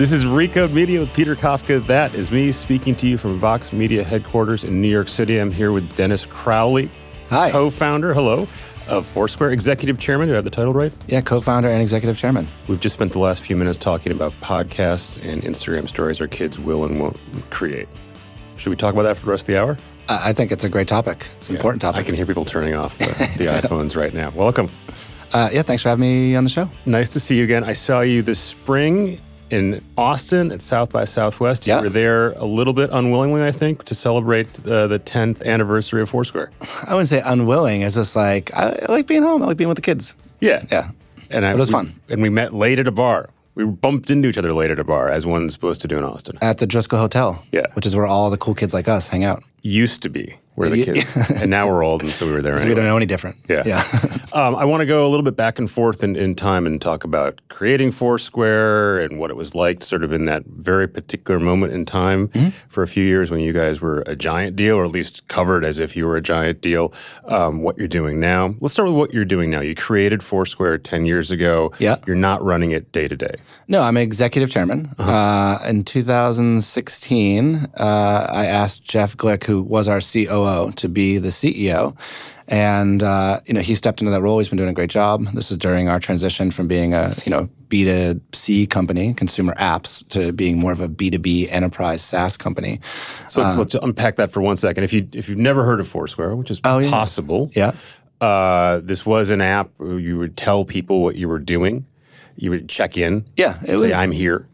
This is Recode Media with Peter Kafka. That is me speaking to you from Vox Media headquarters in New York City. I'm here with Dennis Crowley, Hi. co-founder, hello, of Foursquare, executive chairman. Do I have the title right? Yeah, co-founder and executive chairman. We've just spent the last few minutes talking about podcasts and Instagram stories our kids will and won't create. Should we talk about that for the rest of the hour? I I think it's a great topic. It's an important topic. I can hear people turning off the, the iPhones right now. Welcome. Uh, yeah, thanks for having me on the show. Nice to see you again. I saw you this spring in Austin at South by Southwest. You Yeah. were there a little bit unwillingly, I think, to celebrate uh, the 10th anniversary of Foursquare. I wouldn't say unwilling. It's just like I, I like being home. I like being with the kids. Yeah. Yeah. And I, It was we- fun. And we met late at a bar. We bumped into each other late at a bar, as one's supposed to do in Austin. At the Driskill Hotel. Yeah. Which is where all the cool kids like us hang out. Used to be where the kids, and now we're old, and so we were there So we anyway. don't know any different. Yeah. Yeah. Um, I want to go a little bit back and forth in, in time and talk about creating Foursquare and what it was like, sort of in that very particular moment in time Mm-hmm. for a few years when you guys were a giant deal, or at least covered as if you were a giant deal. Um, what you're doing now. Let's start with what you're doing now. You created Foursquare 10 years ago. Yeah. You're not running it day to day. no, I'm executive chairman. Uh-huh. Uh, in 2016, uh, I asked Jeff Glueck, who was our COO, to be the CEO. And uh, you know he stepped into that role. He's been doing a great job. This is during our transition from being a you know B 2 C company, consumer apps, to being more of a B 2 B enterprise SaaS company. So let's, let's unpack that for one second. If you if you've never heard of Foursquare, which is Oh, yeah. possible, Yeah. uh, this was an app where you would tell people what you were doing. You would check in. Yeah, it say was- I'm here.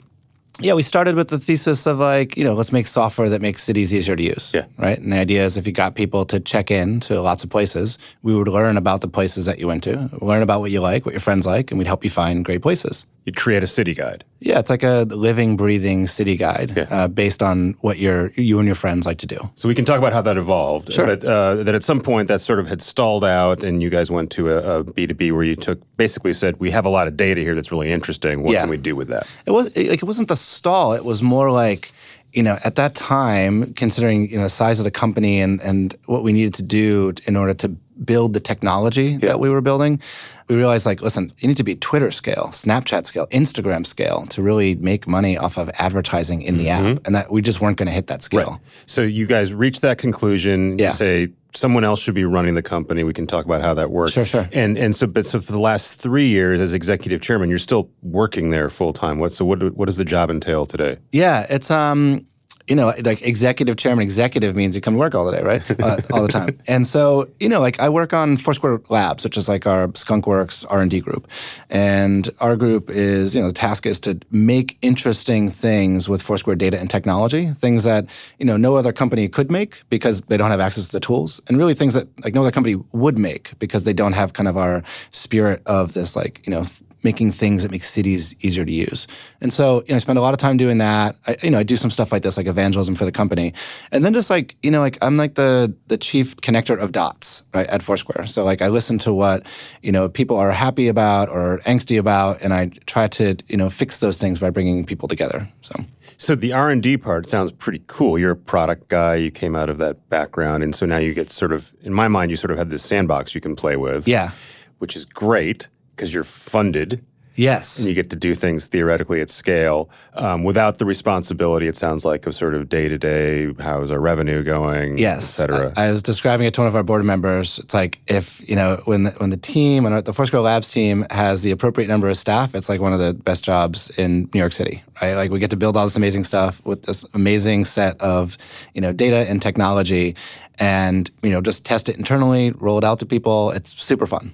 Yeah, we started with the thesis of like, you know, let's make software that makes cities easier to use. Yeah. Right. And the idea is if you got people to check in to lots of places, we would learn about the places that you went to, learn about what you like, what your friends like, and we'd help you find great places. You'd create a city guide. Yeah, it's like a living, breathing city guide uh, based on what your you and your friends like to do. So we can talk about how that evolved. Sure. But uh, that at some point that sort of had stalled out, and you guys went to a B two B where you took basically said, we have a lot of data here that's really interesting. What Yeah. can we do with that? It was it, like it wasn't the stall. It was more like you know at that time, considering you know the size of the company and and what we needed to do in order to build the technology that we were building, we realized like listen, you need to be Twitter scale, Snapchat scale, Instagram scale to really make money off of advertising in the app, and that we just weren't going to hit that scale. So you guys reach that conclusion. Yeah. You say someone else should be running the company. We can talk about how that works. Sure, sure. And and so but so for the last three years as executive chairman, you're still working there full time. What so what what does the job entail today? Yeah, it's um, you know, like executive chairman. Executive means you come to work all the day, right? Uh, all the time. And so, you know, like I work on Foursquare Labs, which is like our SkunkWorks R and D group, and our group is, you know, the task is to make interesting things with Foursquare data and technology, things that you know no other company could make because they don't have access to the tools, and really things that like no other company would make because they don't have kind of our spirit of this like you know. th- making things that make cities easier to use. And so, you know, I spend a lot of time doing that. I, you know, I do some stuff like this, like evangelism for the company, and then just like, you know, like I'm like the the chief connector of dots, right, at Foursquare. So like I listen to what you know people are happy about or angsty about, and I try to you know fix those things by bringing people together. So. So the R and D part sounds pretty cool. You're a product guy. You came out of that background, and so now you get sort of, in my mind, you sort of have this sandbox you can play with. Yeah. which is great because you're funded Yes. and you get to do things theoretically at scale um, without the responsibility. It sounds like of sort of day to day. How is our revenue going? Yes, et cetera. I, I was describing it to one of our board members. It's like if you know when the, when the team, when the Foursquare Labs team has the appropriate number of staff, it's like one of the best jobs in New York City. Right? Like we get to build all this amazing stuff with this amazing set of you know data and technology, and you know just test it internally, roll it out to people. It's super fun.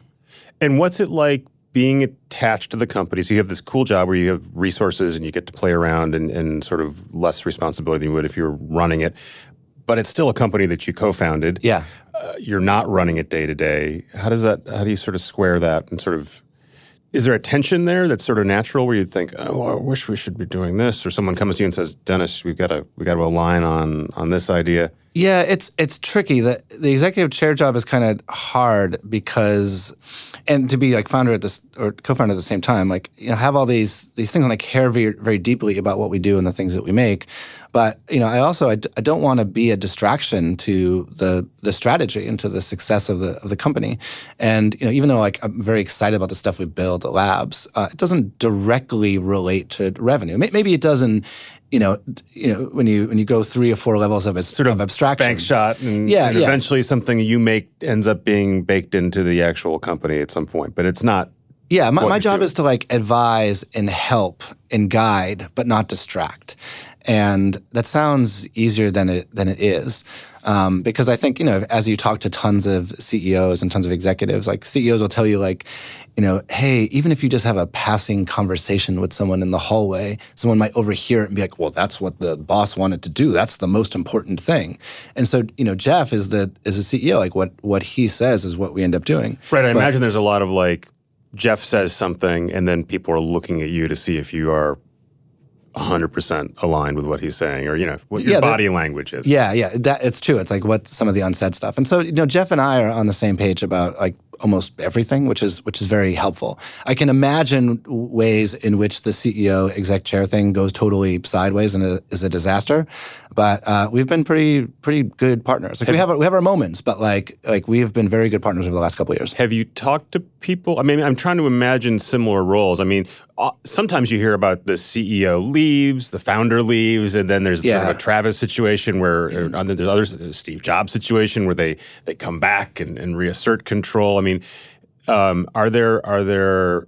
And what's it like being attached to the company? So you have this cool job where you have resources and you get to play around and, and sort of less responsibility than you would if you were running it. But it's still a company that you co-founded. Yeah. Uh, you're not running it day to day. How does that? How do you sort of square that and sort of? Is there a tension there that's sort of natural where you think, oh, I wish we should be doing this, or someone comes to you and says, Dennis, we've got to we got to align on on this idea. Yeah, it's it's tricky. The the executive chair job is kind of hard because, and to be like founder at this or co-founder at the same time, like you know, have all these these things, and I care very very deeply about what we do and the things that we make. But you know, I also I d- I don't want to be a distraction to the the strategy and to the success of the of the company. And you know, even though like I'm very excited about the stuff we build at Labs, uh, it doesn't directly relate to revenue. Maybe it does in you know, you know, when you when you go three or four levels of, sort of, abstraction, bank shot, and, Yeah, and yeah. eventually something you make ends up being baked into the actual company at some point. But it's not. Yeah, my, my job doing. is to like advise and help and guide, but not distract. And that sounds easier than it than it is, um, because I think you know as you talk to tons of CEOs and tons of executives, like CEOs will tell you like, you know, hey, even if you just have a passing conversation with someone in the hallway, someone might overhear it and be like, well, that's what the boss wanted to do. That's the most important thing. And so you know, Jeff is the is a CEO. Like what what he says is what we end up doing. Right. I But- imagine there's a lot of like Jeff says something, and then people are looking at you to see if you are 100% aligned with what he's saying, or you know what your Yeah, that- body language is. Yeah, yeah, that it's true. It's like what some of the unsaid stuff, and so you know, Jeff and I are on the same page about like almost everything, which is which is very helpful. I can imagine ways in which the CEO exec chair thing goes totally sideways and is a disaster, but uh, we've been pretty pretty good partners. Like we have our, we have our moments, but like like we have been very good partners over the last couple of years. Have you talked to people? I mean, I'm trying to imagine similar roles. I mean, uh, sometimes you hear about the CEO leaves, the founder leaves, and then there's sort of a Travis situation where or, uh, there's others, a Steve Jobs situation where they they come back and, and reassert control. I mean, um, are there are there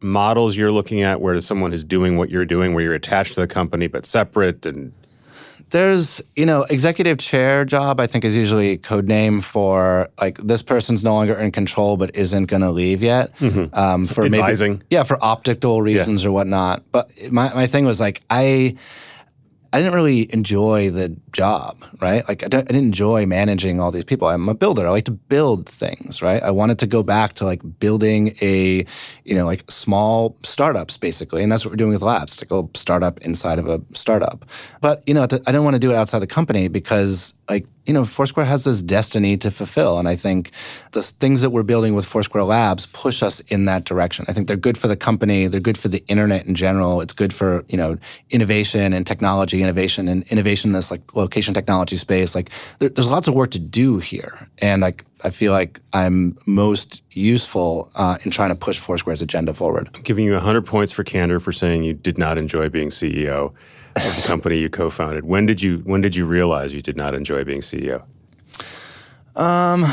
models you're looking at where someone is doing what you're doing, where you're attached to the company but separate and There's, you know, executive chair job, I think is usually a code name for like this person's no longer in control but isn't going to leave yet. Um, for Advising. maybe, yeah, for optical reasons or whatnot. But my, my thing was like, I, I didn't really enjoy the job, right? Like I, I didn't enjoy managing all these people. I'm a builder. I like to build things, right? I wanted to go back to like building a, you know, like small startups basically, and that's what we're doing with Labs. Like a startup inside of a startup. But you know, I didn't want to do it outside the company because like you know, Foursquare has this destiny to fulfill. And I think the things that we're building with Foursquare Labs push us in that direction. I think they're good for the company. They're good for the internet in general. It's good for, you know, innovation and technology innovation and innovation in this like location technology space. Like there, there's lots of work to do here. And like, I feel like I'm most useful uh, in trying to push Foursquare's agenda forward. I'm giving you 100 points for candor for saying you did not enjoy being CEO of the company you co-founded. When did you when did you realize you did not enjoy being CEO? Um,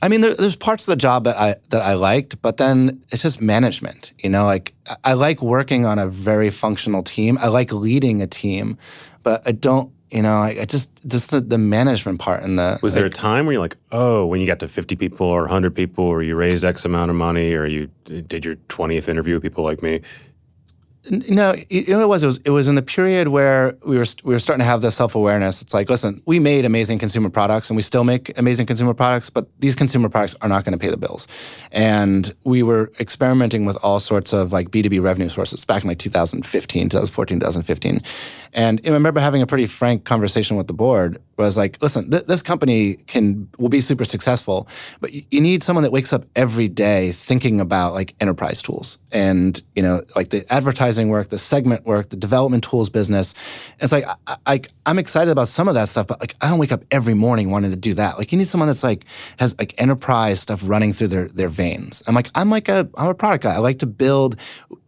I mean, there, there's parts of the job that I that I liked, but then it's just management. You know, like I, like working on a very functional team. I like leading a team, but I don't. You know, I, I just just the, the management part and the Was there a time where you're like, oh, when you got to 50 people or 100 people, or you raised X amount of money, or you did your 20th interview with people like me? No, you know it was? It was it was in the period where we were we were starting to have this self awareness. It's like, listen, we made amazing consumer products, and we still make amazing consumer products, but these consumer products are not going to pay the bills. And we were experimenting with all sorts of like B two B revenue sources back in like 2015, 2014, 2015. And I remember having a pretty frank conversation with the board. Where I was like, listen, th- this company can will be super successful, but you, you need someone that wakes up every day thinking about like enterprise tools and you know like the advertising work, the segment work, the development tools business. And It's like I, I, I'm excited about some of that stuff, but like I don't wake up every morning wanting to do that. Like you need someone that's like has like enterprise stuff running through their their veins. I'm like I'm like a I'm a product guy. I like to build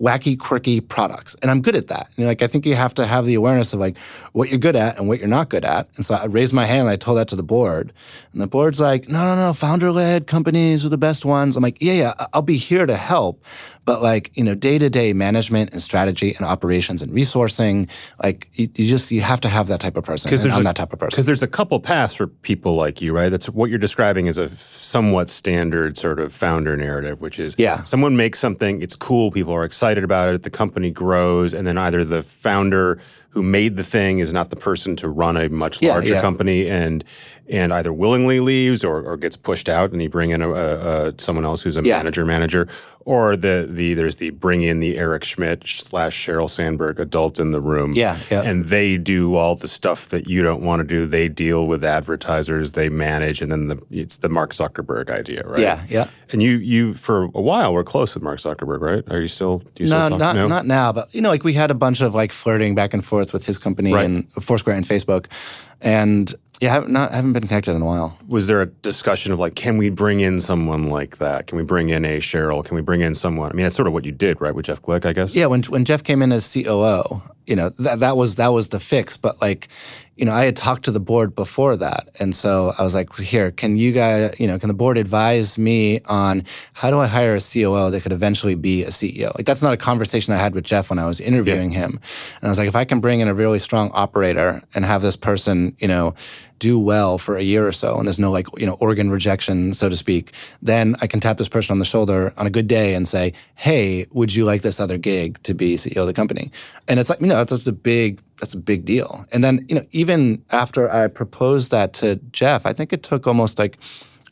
wacky, quirky products, and I'm good at that. You know, like I think you have to have the awareness of like what you're good at and what you're not good at. And so I raised my hand and I told that to the board, and the board's like, no, no, no, founder led companies are the best ones. I'm like, yeah, yeah, I'll be here to help, but like you know, day to day management and strategy and operations and resourcing, like you, you just you have to have that type of person. And I'm a, that type of person. Because there's a couple paths for people like you, right? That's what you're describing is a somewhat standard sort of founder narrative, which is Yeah. someone makes something, it's cool, people are excited about it, the company grows, and then either the founder who made the thing is not the person to run a much Yeah, larger yeah. company and and either willingly leaves or, or gets pushed out and you bring in a, a, a someone else who's a Yeah. manager manager or the the there's the bring in the Eric Schmidt slash Sheryl Sandberg adult in the room Yeah, yeah. and they do all the stuff that you don't want to do they deal with advertisers they manage and then the it's the Mark Zuckerberg idea right Yeah, yeah. and you you for a while were close with Mark Zuckerberg right are you still do you No, still talk not no? not now, but you know, like we had a bunch of like flirting back and forth with his company Right. and Foursquare and Facebook, and yeah, haven't not haven't been connected in a while. was there a discussion of like, can we bring in someone like that? Can we bring in a Sheryl? Can we bring in someone? I mean, that's sort of what you did, right, with Jeff Glueck, I guess. Yeah, when when Jeff came in as COO, you know that that was that was the fix. But like, you know, I had talked to the board before that, and so I was like, here, can you guys, you know, can the board advise me on how do I hire a COO that could eventually be a CEO? Like that's not a conversation I had with Jeff when I was interviewing him, and I was like, if I can bring in a really strong operator and have this person, you know. Do well for a year or so, and there's no like you know organ rejection, so to speak. Then I can tap this person on the shoulder on a good day and say, "Hey, would you like this other gig to be CEO of the company?" And it's like you know that's, that's a big that's a big deal. And then you know even after I proposed that to Jeff, I think it took almost like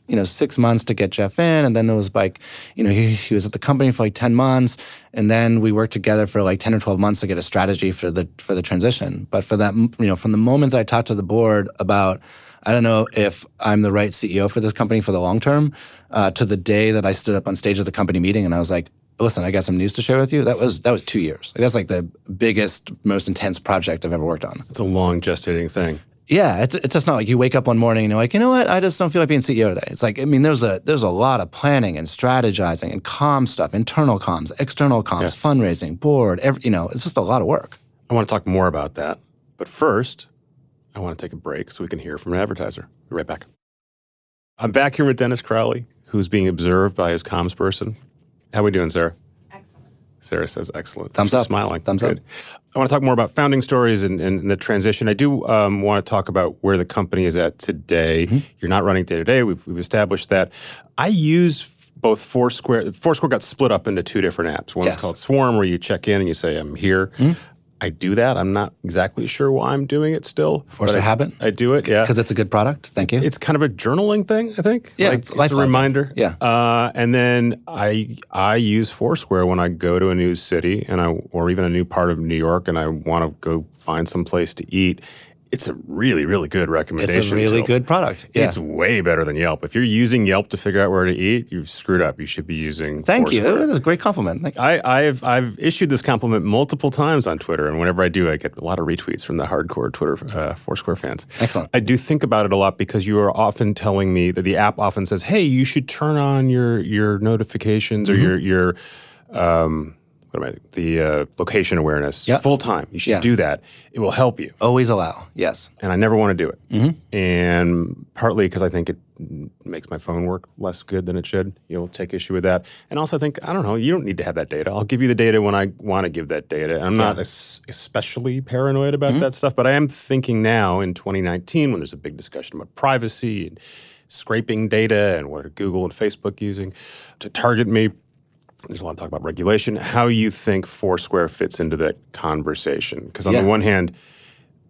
you know six months to get Jeff in, and then it was like you know he, he was at the company for like ten months, and then we worked together for like ten or twelve months to get a strategy for the for the transition. But for that you know from the moment that I talked to the board about I don't know if I'm the right CEO for this company for the long term, uh, to the day that I stood up on stage at the company meeting and I was like. Listen, I got some news to share with you. That was that was two years. Like, that's like the biggest, most intense project I've ever worked on. It's a long gestating thing. Yeah, it's it's just not like you wake up one morning and you're like, you know what, I just don't feel like being CEO today. It's like, I mean, there's a there's a lot of planning and strategizing and comm stuff, internal comms, external comms, fundraising, board, every, you know, it's just a lot of work. I want to talk more about that. But first, I want to take a break so we can hear from an advertiser. Be right back. I'm back here with Dennis Crowley, who's being observed by his comms person. How are we doing, Sarah? Excellent. Sarah says excellent. Thumbs She's up. Smiling. Thumbs up. I want to talk more about founding stories and, and the transition. I do um, want to talk about where the company is at today. Mm-hmm. You're not running day to day. We've we've established that. I use both Foursquare. Foursquare got split up into two different apps. One's Yes. Mm-hmm. called Swarm, where you check in and you say, "I'm here." I do that. I'm not exactly sure why I'm doing it still. Force a I- habit? I do it. Yeah, Because it's a good product. Thank you. it's kind of a journaling thing, I think. Yeah, like, it's it's, a reminder. Yeah. Uh, and then I I use Foursquare when I go to a new city and I or even a new part of New York and I want to go find some place to eat. It's a really really good recommendation. it's a really good product. Yeah. It's way better than Yelp. If you're using Yelp to figure out where to eat, you've screwed up. You should be using. Thank you. Foursquare. That's a great compliment. Thank you. I, I've I've issued this compliment multiple times on Twitter, and whenever I do, I get a lot of retweets from the hardcore Twitter uh, Foursquare fans. Excellent. I do think about it a lot because you are often telling me that the app often says, "Hey, you should turn on your your notifications or Mm-hmm. your your um, what am I the uh, location awareness Yep. full time. You should Yeah. do that. It will help you." Always allow. Yes. and I never want to do it. Mm-hmm. And partly because I think it makes my phone work less good than it should. You'll take issue with that. And also, I think I don't know. You don't need to have that data. I'll give you the data when I want to give that data. I'm not es- especially paranoid about Mm-hmm. that stuff, but I am thinking now in 2019 when there's a big discussion about privacy and scraping data and what are Google and Facebook using to target me. There's a lot of talk about regulation. How you think Foursquare fits into that conversation? Because on Yeah. the one hand,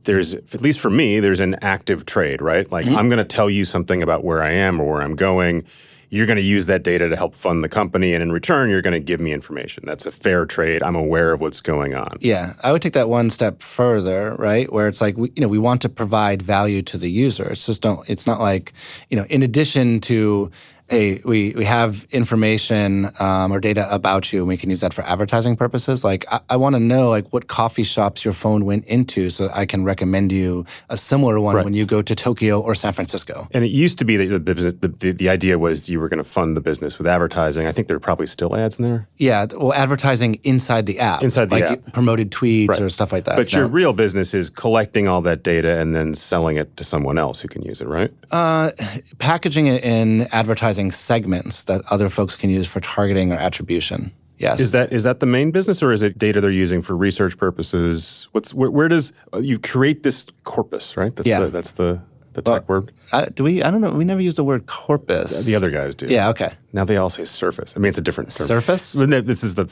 there's at least for me there's an active trade right like mm-hmm. i'm going to tell you something about where i am or where i'm going you're going to use that data to help fund the company and in return you're going to give me information that's a fair trade i'm aware of what's going on Yeah, I would take that one step further, right? Where it's like we, you know, we want to provide value to the user. It's just don't. It's not like you know, in addition to hey, we we have information um, or data about you, and we can use that for advertising purposes. Like I, I want to know like what coffee shops your phone went into, so that I can recommend you a similar one Right. when you go to Tokyo or San Francisco. and it used to be that the business the, the, the idea was you were going to fund the business with advertising i think there are probably still ads in there Yeah, well, advertising inside the app, Inside the like app. promoted tweets or stuff like that. but your real business is collecting all that data and then selling it to someone else who can use it right Uh, packaging it in advertising segments that other folks can use for targeting or attribution. Yes. Is that is that the main business, or is it data they're using for research purposes? What's where, where does uh, you create this corpus? Right. That's Yeah. The, that's the the tech word. I, do we? I don't know. We never use the word corpus. The other guys do. Yeah. Okay. Now they all say surface. I mean, it's a different term. Surface? This is the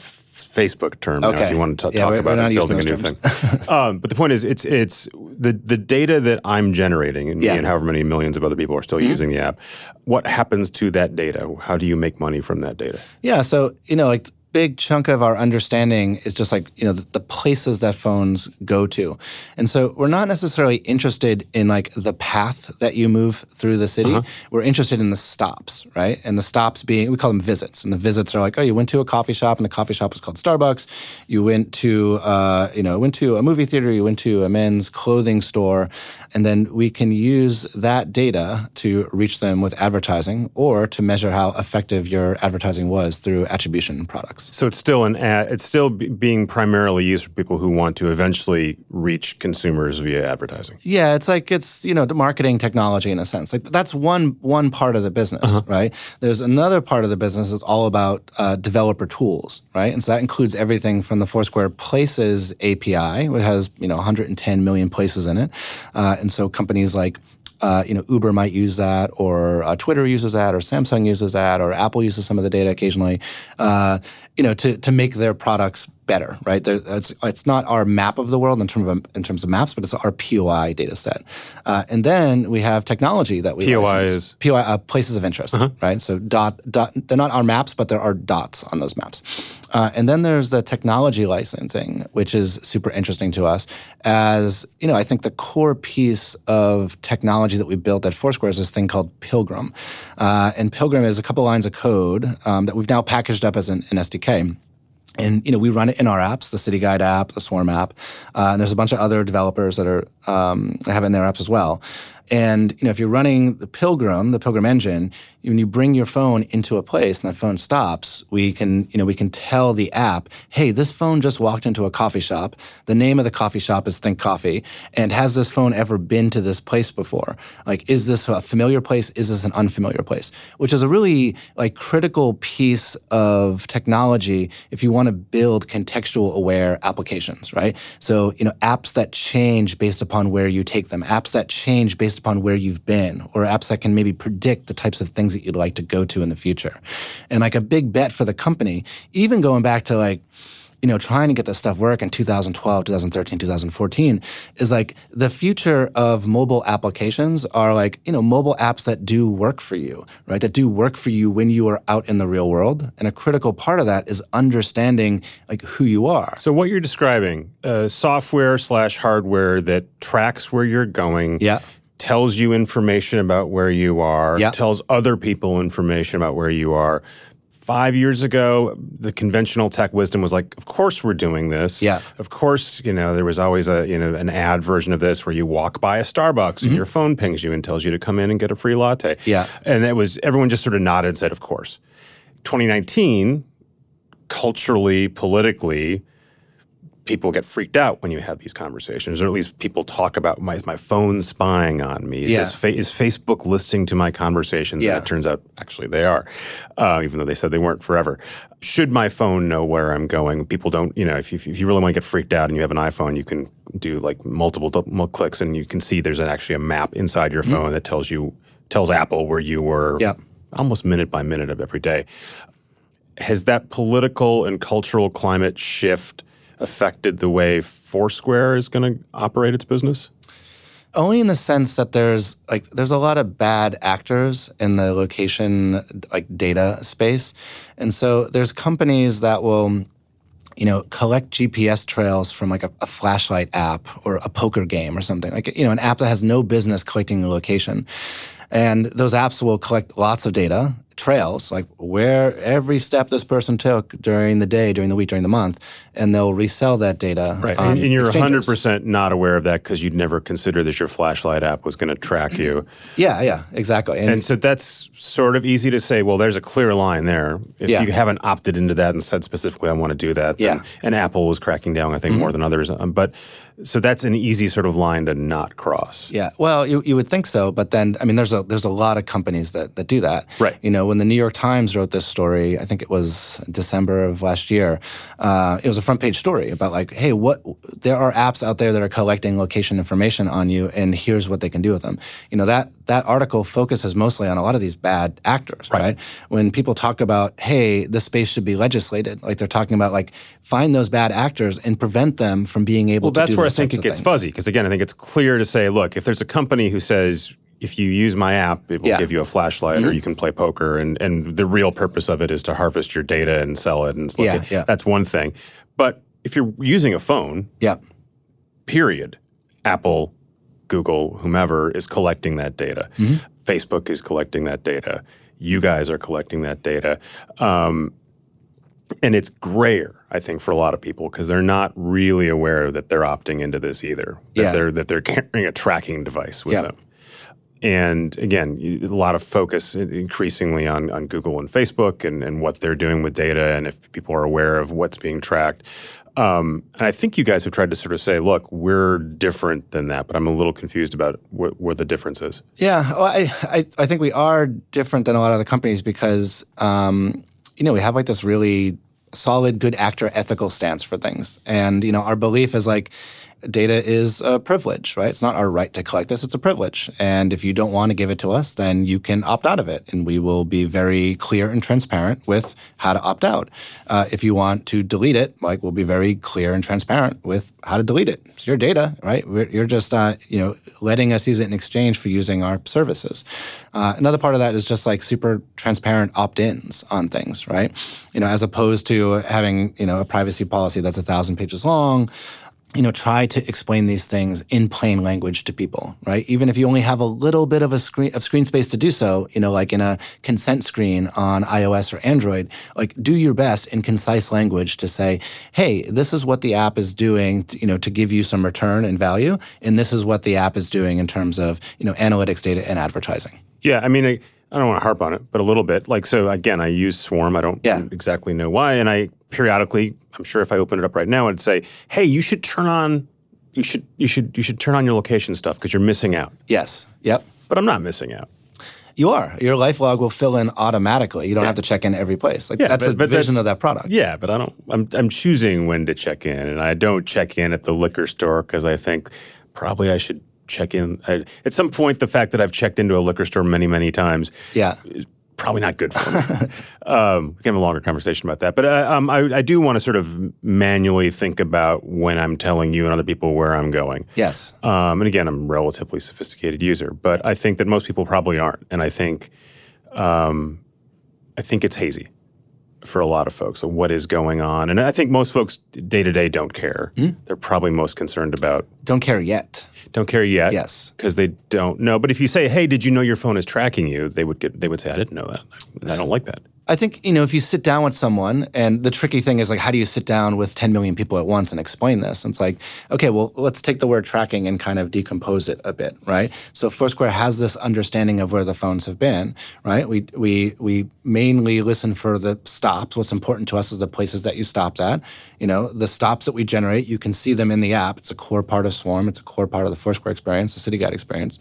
Facebook term. now, if Okay. you want to t- Yeah, talk about it, building a new those thing. um, but the point is, it's it's the the data that I'm generating, and Yeah. Mm-hmm. and however many millions of other people are still using the app. What happens to that data? How do you make money from that data? Yeah. So, you know, like big chunk of our understanding is just like, you know, the, the places that phones go to. And so we're not necessarily interested in like the path that you move through the city. We're interested in the stops, right? And the stops being, we call them visits. And the visits are like, oh, you went to a coffee shop and the coffee shop was called Starbucks. You went to, uh, you know, went to a movie theater, you went to a men's clothing store. And then we can use that data to reach them with advertising or to measure how effective your advertising was through attribution products. So it's still an ad, it's still b- being primarily used for people who want to eventually reach consumers via advertising. Yeah, it's like it's you know the marketing technology in a sense. Like that's one one part of the business, right? There's another part of the business that's all about uh, developer tools, right? And so that includes everything from the Foursquare Places API, which has you know 110 million places in it, uh, and so companies like. Uh, you know, Uber might use that, or uh, Twitter uses that, or Samsung uses that, or Apple uses some of the data occasionally. Uh, you know, to to make their products better, right? There, it's, it's not our map of the world in terms of in terms of maps, but it's our POI data set. Uh, and then we have technology that we POI license. is? POI uh, places of interest, right? So dot dot. They're not our maps, but there are dots on those maps. Uh, and then there's the technology licensing, which is super interesting to us. As you know, I think the core piece of technology that we built at Foursquare is this thing called Pilgrim, uh, and Pilgrim is a couple lines of code um, that we've now packaged up as an, an SDK. And you know, we run it in our apps, the City Guide app, the Swarm app, uh, and there's a bunch of other developers that are um, have it in their apps as well. And you know, if you're running the Pilgrim, the Pilgrim engine, when you bring your phone into a place and that phone stops, we can you know we can tell the app, hey, this phone just walked into a coffee shop. The name of the coffee shop is Think Coffee, and has this phone ever been to this place before? Like, is this a familiar place? Is this an unfamiliar place? Which is a really like critical piece of technology if you want to build contextual aware applications, right? So, you know, apps that change based upon where you take them, apps that change based upon where you've been, or apps that can maybe predict the types of things that you'd like to go to in the future. And like a big bet for the company, even going back to like, you know, trying to get this stuff work in 2012, 2013, 2014 is like the future of mobile applications are like, you know, mobile apps that do work for you, right? That do work for you when you are out in the real world. And a critical part of that is understanding like who you are. So what you're describing, uh, software slash hardware that tracks where you're going, Yeah. Tells you information about where you are, Yeah. tells other people information about where you are. Five years ago, the conventional tech wisdom was like, "Of course we're doing this. Yeah. Of course, you know there was always a you know an ad version of this where you walk by a Starbucks and your phone pings you and tells you to come in and get a free latte. Mm-hmm. Yeah. and it was everyone just sort of nodded and said, "Of course." 2019, culturally, politically, people get freaked out when you have these conversations, or at least people talk about my, my phone spying on me? Yeah. Is, fa- is Facebook listening to my conversations? Yeah. And it turns out actually they are, uh, even though they said they weren't forever. Should my phone know where I'm going? People don't, you know, if you, if you really want to get freaked out and you have an iPhone, you can do like multiple dou- clicks and you can see there's an, actually a map inside your phone that tells you, tells Apple where you were Yeah. almost minute by minute of every day has that political and cultural climate shift affected the way Foursquare is going to operate its business? Only in the sense that there's like there's a lot of bad actors in the location like data space. And so there's companies that will you know, collect GPS trails from like a, a flashlight app or a poker game or something. Like, you know, an app that has no business collecting the location. And those apps will collect lots of data, trails, like where every step this person took during the day, during the week, during the month, and they'll resell that data. Right. And, and you're exchanges. 100% not aware of that because you'd never consider that your flashlight app was going to track you. Yeah, yeah, exactly. And, And so that's sort of easy to say, well, there's a clear line there. If Yeah. you haven't opted into that and said specifically, I want to do that, then, Yeah. Mm-hmm. and Apple was cracking down, I think, more than others. Um, but so that's an easy sort of line to not cross. Yeah, well, you, you would think so, but then I mean, there's a there's a lot of companies that, that do that. Right. You know, when the New York Times wrote this story, I think it was December of last year. Uh, it was a front page story about like, hey, what? There are apps out there that are collecting location information on you, and here's what they can do with them. You know that that article focuses mostly on a lot of these bad actors, right? right? When people talk about, hey, this space should be legislated, like they're talking about like find those bad actors and prevent them from being able well, to. Well, that's where I think it gets things. fuzzy because again, I think it's clear to say, look, if there's a company who says if you use my app, it will Yeah. give you a flashlight Mm-hmm. or you can play poker. And, and the real purpose of it is to harvest your data and sell it. And stuff. Yeah, yeah. that's one thing. But if you're using a phone, Yeah, period, Apple, Google, whomever is collecting that data. Mm-hmm. Facebook is collecting that data. You guys are collecting that data. Um, and it's grayer, I think, for a lot of people because they're not really aware that they're opting into this either. That Yeah. they're that they're carrying a tracking device with Yeah. them. And again, a lot of focus increasingly on, on Google and Facebook and, and what they're doing with data and if people are aware of what's being tracked. Um, and I think you guys have tried to sort of say, look, we're different than that, but I'm a little confused about wh- where the difference is. Yeah, well, I, I I think we are different than a lot of the companies because um, you know we have like this really solid good actor ethical stance for things, and you know our belief is like data is a privilege, right? It's not our right to collect this; it's a privilege, and if you don't want to give it to us, then you can opt out of it, and we will be very clear and transparent with how to opt out. Uh, if you want to delete it, like we'll be very clear and transparent with how to delete it. It's your data, right? We're, you're just uh, you know letting us use it in exchange for using our services. Uh, another part of that is just like super transparent opt-ins on things, right? You know, as opposed to having you know a privacy policy that's a thousand pages long. You know, try to explain these things in plain language to people, right? Even if you only have a little bit of a screen of screen space to do so, you know, like in a consent screen on iOS or Android, like do your best in concise language to say, "Hey, this is what the app is doing, to, you know, to give you some return and value, and this is what the app is doing in terms of, you know, analytics data and advertising." Yeah, I mean, I, I don't want to harp on it, but a little bit. Like, so again, I use Swarm. I don't Yeah. exactly know why. And I periodically, I'm sure if I open it up right now, I'd say, hey, you should turn on, you should, you should, you should turn on your location stuff because you're missing out. Yes. Yep. But I'm not missing out. You are. Your life log will fill in automatically. You don't have to check in every place. Like Yeah, that's but- a but vision that's- of that product. Yeah, but I don't. I'm I'm choosing when to check in, and I don't check in at the liquor store because I think probably I should check in. I, at some point, the fact that I've checked into a liquor store many many times Yeah. is probably not good for me. um, we can have a longer conversation about that, but uh, um, I, I do want to sort of manually think about when I'm telling you and other people where I'm going. Yes. Um, and again, I'm a relatively sophisticated user, but I think that most people probably aren't, and I think, um, I think it's hazy for a lot of folks what is going on, and I think most folks day to day don't care. Hmm? They're probably most concerned about Don't care yet. don't care yet. Yes. because they don't know. But if you say, "Hey, did you know your phone is tracking you?" They would get they would say, "I didn't know that. I don't like that." I think, you know, if you sit down with someone, and the tricky thing is like, how do you sit down with 10 million people at once and explain this? And it's like, okay, well, let's take the word tracking and kind of decompose it a bit, right? So Foursquare has this understanding of where the phones have been, right? We we we mainly listen for the stops. What's important to us is the places that you stopped at. You know, the stops that we generate, you can see them in the app. It's a core part of Swarm. It's a core part of the Foursquare experience, the City Guide experience.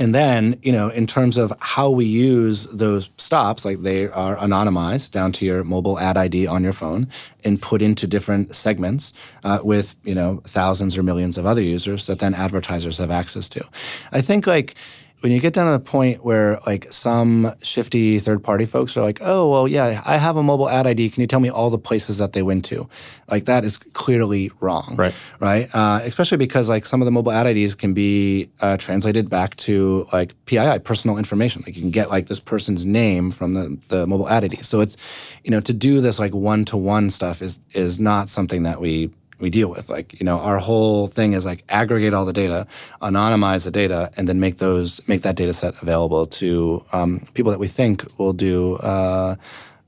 And then, you know, in terms of how we use those stops, like they are anonymized down to your mobile ad ID on your phone and put into different segments uh, with, you know, thousands or millions of other users that then advertisers have access to. I think like when you get down to the point where like some shifty third party folks are like, oh, well, yeah, I have a mobile ad ID. Can you tell me all the places that they went to? Like that is clearly wrong. Right. Right. Uh, especially because like some of the mobile ad IDs can be uh, translated back to like PII, personal information. Like you can get like this person's name from the, the mobile ad ID. So it's, you know, to do this like one to one stuff is is not something that we we deal with. Like, you know, our whole thing is like aggregate all the data, anonymize the data, and then make those make that data set available to um, people that we think will do uh,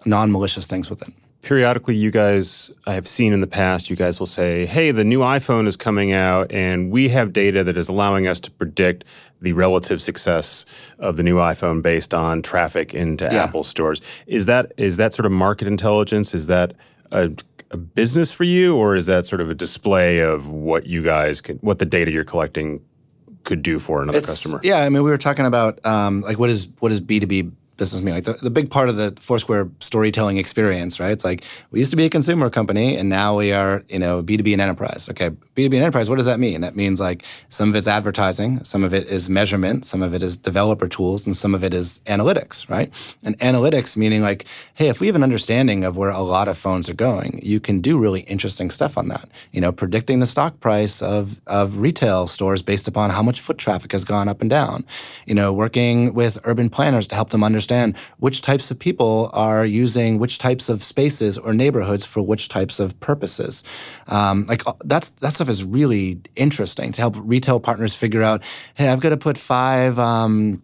non-malicious things with it. periodically you guys i have seen in the past you guys will say hey the new iphone is coming out and we have data that is allowing us to predict the relative success of the new iphone based on traffic into Yeah. apple stores is that is that sort of market intelligence is that a, a business for you or is that sort of a display of what you guys can what the data you're collecting could do for another It's- customer? Yeah, I mean, we were talking about um, like what is what is B two B business mean? Like the, the big part of the Foursquare storytelling experience, right? It's like we used to be a consumer company and now we are, you know, B2B and enterprise. Okay, B2B and enterprise, what does that mean? That means like some of it's advertising, some of it is measurement, some of it is developer tools, and some of it is analytics, right? And analytics meaning like, hey, if we have an understanding of where a lot of phones are going, you can do really interesting stuff on that. You know, predicting the stock price of, of retail stores based upon how much foot traffic has gone up and down. You know, working with urban planners to help them understand which types of people are using which types of spaces or neighborhoods for which types of purposes. Um, like uh, that's that stuff is really interesting to help retail partners figure out. Hey, I've got to put five. Um,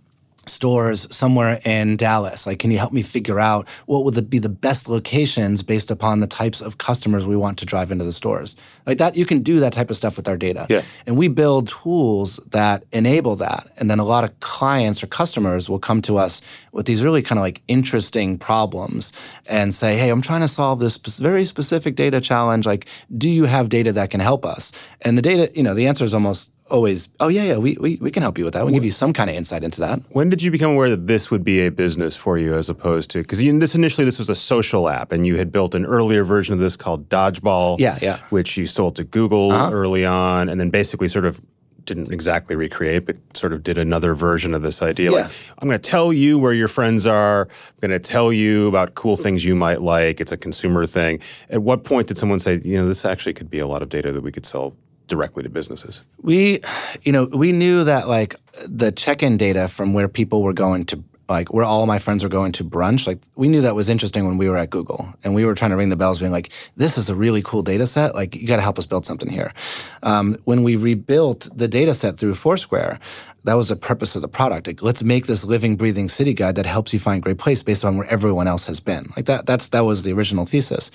stores somewhere in Dallas? Like, can you help me figure out what would be the best locations based upon the types of customers we want to drive into the stores? Like that, you can do that type of stuff with our data. Yeah. And we build tools that enable that. And then a lot of clients or customers will come to us with these really kind of like interesting problems and say, hey, I'm trying to solve this very specific data challenge. Like, do you have data that can help us? And the data, you know, the answer is almost always, oh yeah, yeah, we, we, we can help you with that. We give you some kind of insight into that. When did you become aware that this would be a business for you as opposed to because this initially this was a social app and you had built an earlier version of this called Dodgeball, Yeah, yeah. which you sold to Google uh-huh. early on, and then basically sort of didn't exactly recreate, but sort of did another version of this idea. Like, Yeah. I'm going to tell you where your friends are. I'm going to tell you about cool things you might like. It's a consumer thing. At what point did someone say, you know, this actually could be a lot of data that we could sell directly to businesses? We, you know, we knew that like the check-in data from where people were going to like where all my friends were going to brunch, like we knew that was interesting when we were at Google and we were trying to ring the bells being like, this is a really cool data set. Like you got to help us build something here. Um, when we rebuilt the data set through Foursquare, that was the purpose of the product. Like, let's make this living, breathing city guide that helps you find great place based on where everyone else has been. Like that, that's that was the original thesis.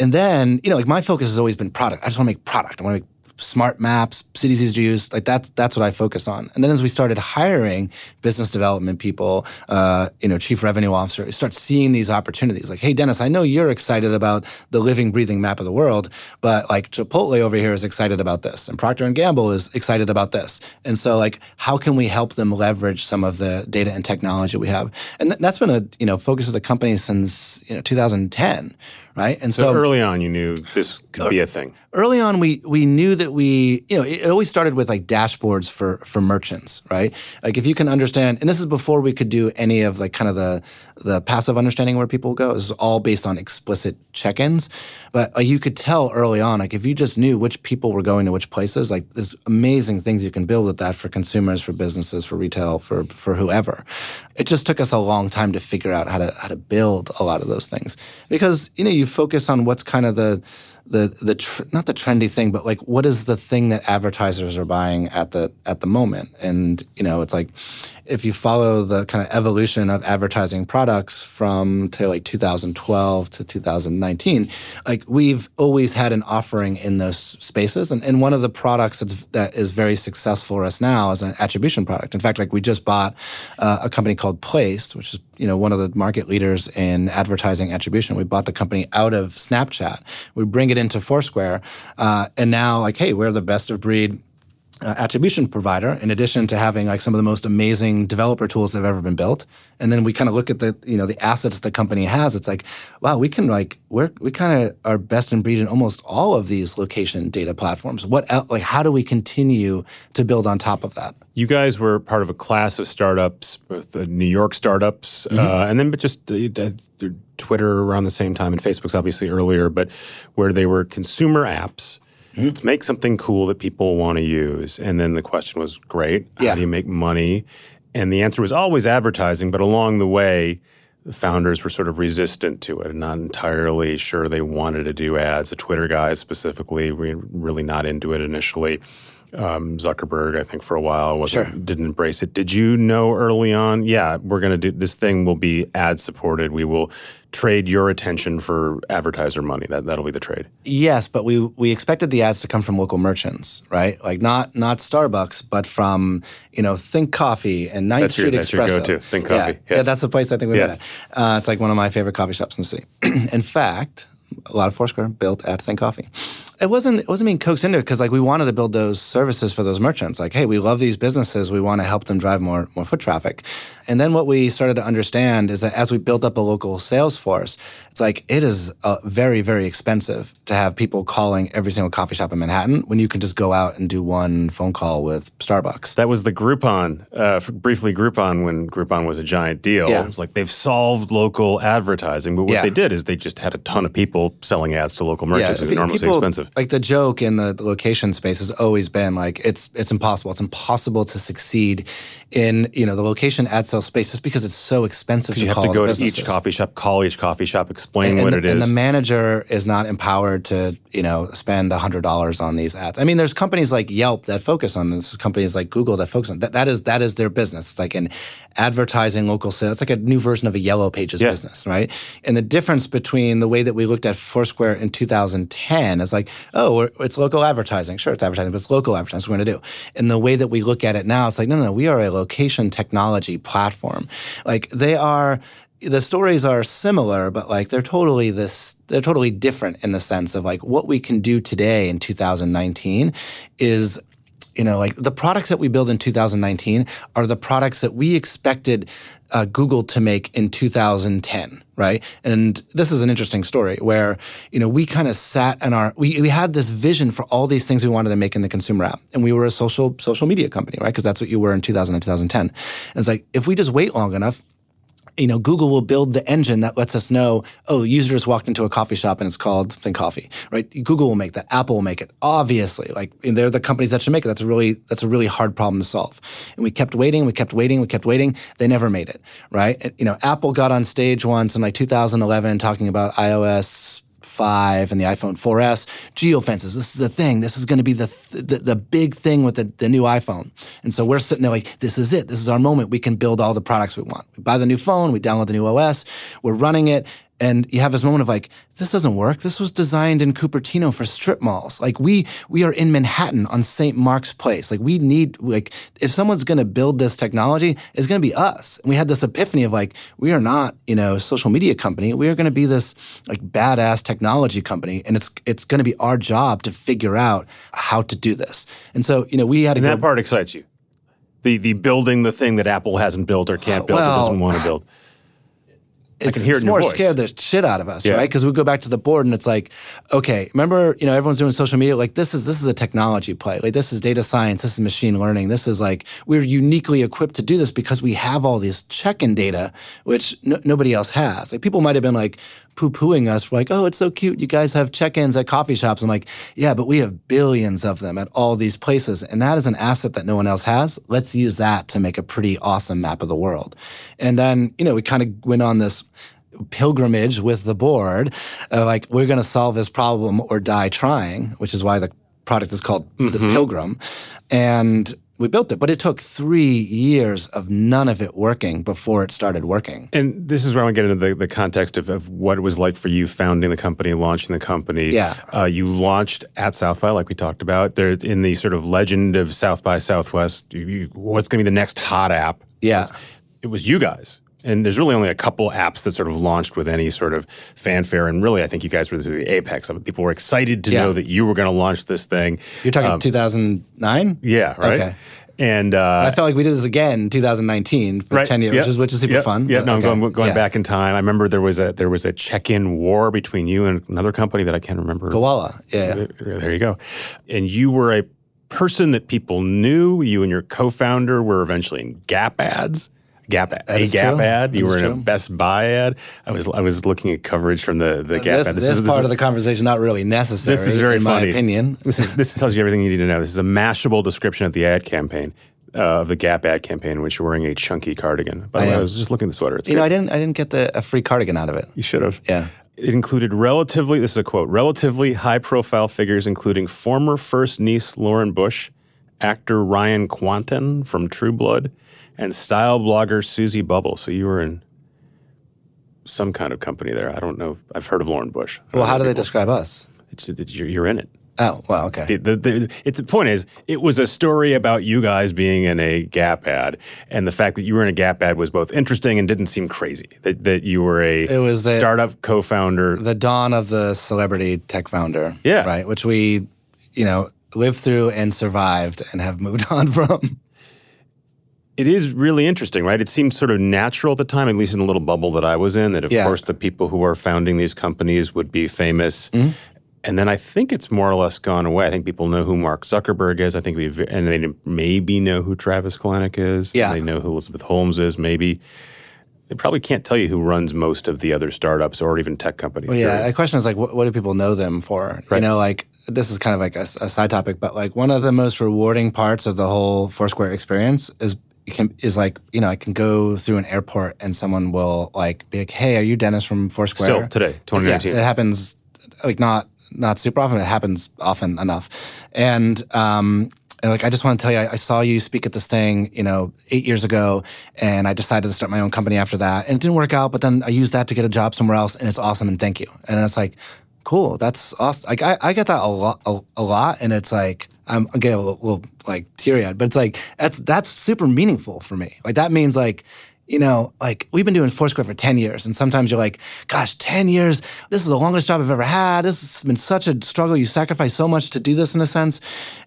And then, you know, like my focus has always been product. I just want to make product. I want to make smart maps, cities easy to use. Like that's that's what I focus on. And then as we started hiring business development people, uh, you know, chief revenue officer, we start seeing these opportunities. Like, hey, Dennis, I know you're excited about the living, breathing map of the world, but like Chipotle over here is excited about this, and Procter and Gamble is excited about this. And so, like, how can we help them leverage some of the data and technology we have? And th- that's been a you know focus of the company since you know 2010. Right. And So, so, early on, you knew this could be a thing. early on we we knew that we you know it, it always started with like dashboards for for merchants right like if you can understand and this is before we could do any of like kind of the the passive understanding where people go is all based on explicit check-ins. But you could tell early on like if you just knew which people were going to which places like there's amazing things you can build with that for consumers for businesses for retail for for whoever. It just took us a long time to figure out how to how to build a lot of those things. Because you know you focus on what's kind of the the the tr- not the trendy thing, but like what is the thing that advertisers are buying at the at the moment? And you know, it's like if you follow the kind of evolution of advertising products from to like 2012 to 2019, like we've always had an offering in those spaces. And, and one of the products that's, that is very successful for us now is an attribution product. In fact, like we just bought uh, a company called Placed, which is you know one of the market leaders in advertising attribution. We bought the company out of Snapchat. We bring it into Foursquare, uh, and now like, hey, we're the best of breed uh, attribution provider in addition to having like some of the most amazing developer tools that have ever been built and then we kind of look at the you know the assets the company has it's like wow we can like we're we kind of are best in breed in almost all of these location data platforms what el- like how do we continue to build on top of that You guys were part of a class of startups, both the New York startups, Mm-hmm. uh, and then but just uh, uh, Twitter around the same time, and Facebook's obviously earlier, but where they were consumer apps. Mm-hmm. Let's make something cool that people want to use. And then the question was, great, Yeah. how do you make money? And the answer was always advertising, but along the way, the founders were sort of resistant to it and not entirely sure they wanted to do ads. The Twitter guys specifically were really not into it initially. Um, Zuckerberg, I think, for a while wasn't didn't embrace it. Did you know early on? Yeah, we're going to do this thing. Will be ad supported. We will trade your attention for advertiser money. That that'll be the trade. Yes, but we we expected the ads to come from local merchants, right? Like not not Starbucks, but from you know Think Coffee and Ninth That's your- Street that's your go-to, Think Yeah, Coffee. Yeah. Yeah. that's the place I think we Yeah. met at. Uh, it's like one of my favorite coffee shops in the city. in fact, a lot of Foursquare built at Think Coffee. it wasn't it wasn't being coaxed into it because like we wanted to build those services for those merchants. Like, hey, we love these businesses. We want to help them drive more more foot traffic. And then what we started to understand is that as we built up a local sales force, it's like it is uh, very very expensive to have people calling every single coffee shop in Manhattan when you can just go out and do one phone call with Starbucks. That was the Groupon, uh, briefly Groupon when Groupon was a giant deal. Yeah. It's like they've solved local advertising, but what Yeah. they did is they just had a ton of people selling ads to local merchants. pe- it's enormously people- expensive. Like the joke in the, the location space has always been like it's it's impossible. It's impossible to succeed in you know the location ad sales space just because it's so expensive. You have to go to each coffee shop, call each coffee shop, explain and, what it is. and the manager is not empowered to you know spend hundred dollars on these ads. I mean, there's companies like Yelp that focus on this. Companies like Google that focus on that. That is that is their business. It's like an advertising local sales. It's like a new version of a Yellow Pages Yeah. business, right? And the difference between the way that we looked at Foursquare in 2010 is like, oh, we're, it's local advertising. Sure, it's advertising, but it's local advertising. We're going to do. And the way that we look at it now, it's like, no, no, we are a location technology platform. Like they are the stories are similar, but like they're totally this they're totally different in the sense of like what we can do today in 2019 is you know like the products that we build in 2019 are the products that we expected uh, Google to make in 2010, right? And this is an interesting story where you know we kind of sat in our we, we had this vision for all these things we wanted to make in the consumer app, and we were a social social media company, right? Because that's what you were in 2000 and 2010. And it's like if we just wait long enough, you know, Google will build the engine that lets us know, oh, users walked into a coffee shop and it's called Think Coffee, right? Google will make that. Apple will make it. Obviously, like they're the companies that should make it. That's a really that's a really hard problem to solve. And we kept waiting, we kept waiting, we kept waiting. They never made it, right? You know, Apple got on stage once in like 2011 talking about iOS 5 and the iPhone 4S, geofences. This is a thing. This is going to be the, th- the the big thing with the, the new iPhone. And so we're sitting there like, this is it. This is our moment. We can build all the products we want. We buy the new phone, we download the new OS, we're running it. And you have this moment of like, this doesn't work. This was designed in Cupertino for strip malls. Like we we are in Manhattan on St. Mark's Place. Like we need like if someone's going to build this technology, it's going to be us. And we had this epiphany of like, we are not you know a social media company. We are going to be this like badass technology company, and it's it's going to be our job to figure out how to do this. And so you know we had to and that part excites you. The the building the thing that Apple hasn't built or can't build or doesn't want to build. It's, can hear it it's in your more voice. scared the shit out of us, Yeah. right? Because we go back to the board and it's like, okay, remember, you know, everyone's doing social media. Like this is this is a technology play. Like this is data science. This is machine learning. This is like we're uniquely equipped to do this because we have all this check-in data, which no, nobody else has. Like people might have been like poo-pooing us for like, oh, it's so cute. You guys have check-ins at coffee shops. I'm like, yeah, but we have billions of them at all these places, and that is an asset that no one else has. Let's use that to make a pretty awesome map of the world. And then, you know, we kind of went on this pilgrimage with the board. Uh, like we're going to solve this problem or die trying, which is why the product is called the Pilgrim. And we built it, but it took three years of none of it working before it started working. And this is where I want to get into the, the context of, of what it was like for you founding the company, launching the company. Yeah. Uh, you launched at South by, like we talked about. There, in the sort of legend of South by Southwest, you, you- what's going to be the next hot app? Yeah. It was you guys. And there's really only a couple apps that sort of launched with any sort of fanfare. And really, I think you guys were the apex of it. People were excited to Yeah. know that you were going to launch this thing. You're talking 2009? Yeah, right? Okay. And uh, I felt like we did this again in 2019 for right, 10 years, yeah, which is, which is super yeah, fun. Yeah, no, I'm going, going Yeah. back in time. I remember there was a there was a check-in war between you and another company that I can't remember. Gowalla. Yeah. There there you go. And you were a person that people knew. You and your co-founder were eventually in Gap ads. Gap a Gap true. ad. You That were in a. Best Buy ad. I was I was looking at coverage from the the Gap This, ad. this, is, part of the conversation not really necessary. this is very in funny. my opinion. This is this tells you everything you need to know. This is a mashable description of the ad campaign. Uh, of the Gap ad campaign, which you're wearing a chunky cardigan. By the way, I was just looking at the sweater. It's You great. know, I didn't I didn't get the a free cardigan out of it. You should have. Yeah. It included relatively, this is a quote, relatively high profile figures, including former first niece Lauren Bush, actor Ryan Kwanten from True Blood, and style blogger Susie Bubble. So you were in some kind of company there. I don't know. I've heard of Lauren Bush. Well, how do they describe us? It's, it's, you're, you're in it. Oh, well, okay. The, the, the, it's the point is, it was a story about you guys being in a Gap ad, and the fact that you were in a Gap ad was both interesting and didn't seem crazy. That that you were a It was the- startup co-founder. the dawn of the celebrity tech founder. Yeah. Right. Which we, you know, lived through and survived and have moved on from. It is really interesting, right? It seemed sort of natural at the time, at least in the little bubble that I was in, that of Yeah. course the people who are founding these companies would be famous. Mm-hmm. And then I think it's more or less gone away. I think people know who Mark Zuckerberg is. I think we and they maybe know who Travis Kalanick is. Yeah. they know who Elizabeth Holmes is. Maybe they probably can't tell you who runs most of the other startups or even tech companies. Well, yeah. The question is like, what, what do people know them for? Right. You know, like this is kind of like a side topic, but like one of the most rewarding parts of the whole Foursquare experience is can, is like you know I can go through an airport and someone will like be like, hey, are you Dennis from Foursquare? Still today, Yeah, 2019. it happens like not not super often. It happens often enough, and um, and like I just want to tell you, I, I saw you speak at this thing, you know, eight years ago, and I decided to start my own company after that, and it didn't work out. But then I used that to get a job somewhere else, and it's awesome, and thank you. And it's like, cool, that's awesome. Like I, I get that a lot, a, a lot, and it's like. I'm a little, little like teary eyed, but it's like that's that's super meaningful for me. Like that means like you know, like we've been doing Foursquare for 10 years. And sometimes you're like, gosh, 10 years, this is the longest job I've ever had. This has been such a struggle. You sacrifice so much to do this in a sense.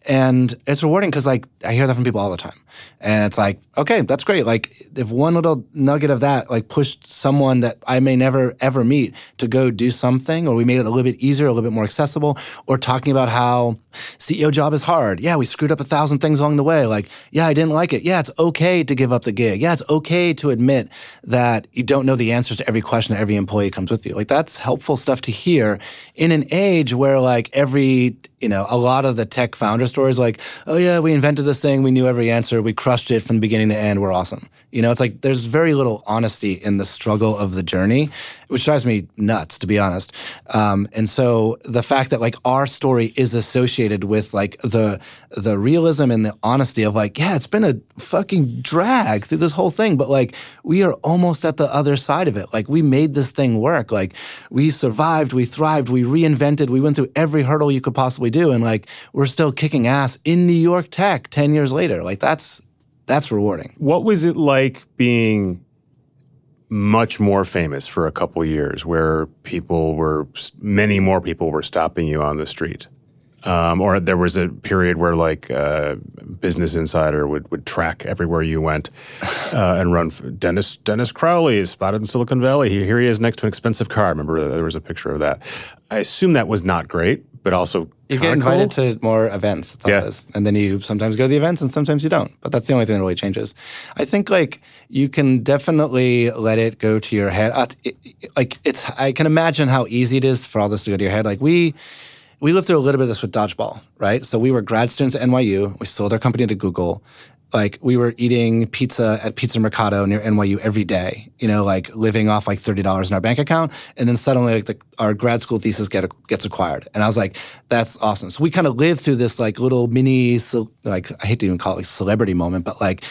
And it's rewarding because like I hear that from people all the time. And it's like, okay, that's great. Like if one little nugget of that like pushed someone that I may never ever meet to go do something, or we made it a little bit easier, a little bit more accessible, or talking about how CEO job is hard. Yeah, we screwed up a thousand things along the way. Like, yeah, I didn't like it. Yeah, it's okay to give up the gig. Yeah, it's okay to admit that you don't know the answers to every question every employee comes with you. Like that's helpful stuff to hear in an age where like every you know, a lot of the tech founder stories like, oh yeah, we invented this thing, we knew every answer, we crushed it from the beginning to end, we're awesome. You know, it's like there's very little honesty in the struggle of the journey, which drives me nuts, to be honest. Um, and so the fact that like our story is associated with like the the realism and the honesty of like, yeah, it's been a fucking drag through this whole thing, but like we are almost at the other side of it. Like we made this thing work. Like we survived, we thrived, we reinvented, we went through every hurdle you could possibly do, and like we're still kicking ass in New York Tech ten years later. Like that's that's rewarding. What was it like being much more famous for a couple years, where people were many more people were stopping you on the street, um, or there was a period where like uh, Business Insider would would track everywhere you went uh, and run. Dennis Dennis Crowley is spotted in Silicon Valley. Here, here he is next to an expensive car. Remember there was a picture of that. I assume that was not great, but also You get invited cool. to more events. That's all Yeah. it is. And then you sometimes go to the events and sometimes you don't. But that's the only thing that really changes. I think like you can definitely let it go to your head. Uh, it- like it's I can imagine how easy it is for all this to go to your head. Like we we lived through a little bit of this with Dodgeball, right? So we were grad students at NYU. We sold our company to Google. Like we were eating pizza at Pizza Mercato near NYU every day, you know, like living off like thirty dollars in our bank account, and then suddenly like the, our grad school thesis get gets acquired, and I was like, that's awesome. So we kind of lived through this like little mini, like I hate to even call it like celebrity moment, but like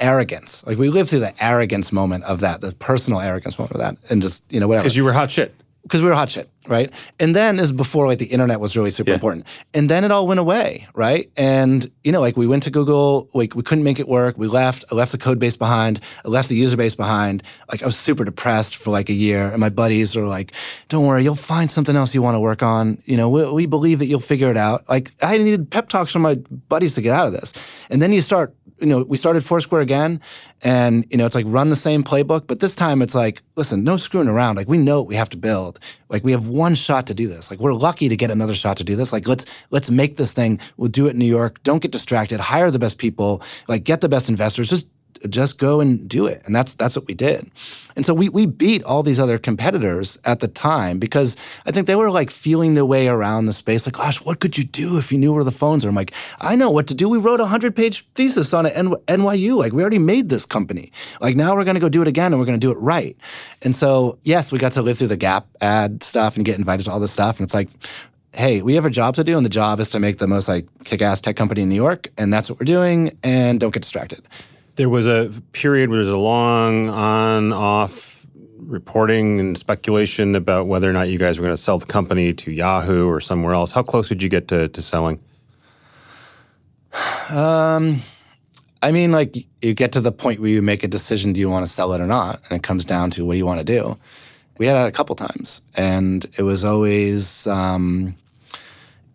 arrogance. Like we lived through the arrogance moment of that, the personal arrogance moment of that, and just you know whatever because you were hot shit. Because we were hot shit, right? And then is before like the internet was really super Yeah. important. And then it all went away, right? And you know, like we went to Google, like we couldn't make it work. We left. I left the code base behind. I left the user base behind. Like I was super depressed for like a year. And my buddies were like, "Don't worry, you'll find something else you want to work on. You know, we, we believe that you'll figure it out." Like I needed pep talks from my buddies to get out of this. And then you start you know, we started Foursquare again, and you know, it's like run the same playbook, but this time it's like, listen, no screwing around. Like we know what we have to build. Like we have one shot to do this. Like we're lucky to get another shot to do this. Like let's let's make this thing. We'll do it in New York. Don't get distracted. Hire the best people. Like get the best investors. Just just go and do it. And that's that's what we did. And so we we beat all these other competitors at the time because I think they were like feeling their way around the space. Like, gosh, what could you do if you knew where the phones are? I'm like, I know what to do. We wrote a hundred page thesis on it NYU. Like we already made this company. Like now we're gonna go do it again and we're gonna do it right. And so yes, we got to live through the Gap ad stuff and get invited to all this stuff. And it's like hey, we have a job to do, and the job is to make the most like kick-ass tech company in New York, and that's what we're doing. And don't get distracted. There was a period where there was a long on off reporting and speculation about whether or not you guys were going to sell the company to Yahoo or somewhere else. How close did you get to, to selling? I mean, like you get to the point where you make a decision: do you want to sell it or not? And it comes down to what you want to do. We had that a couple times, and it was always, um,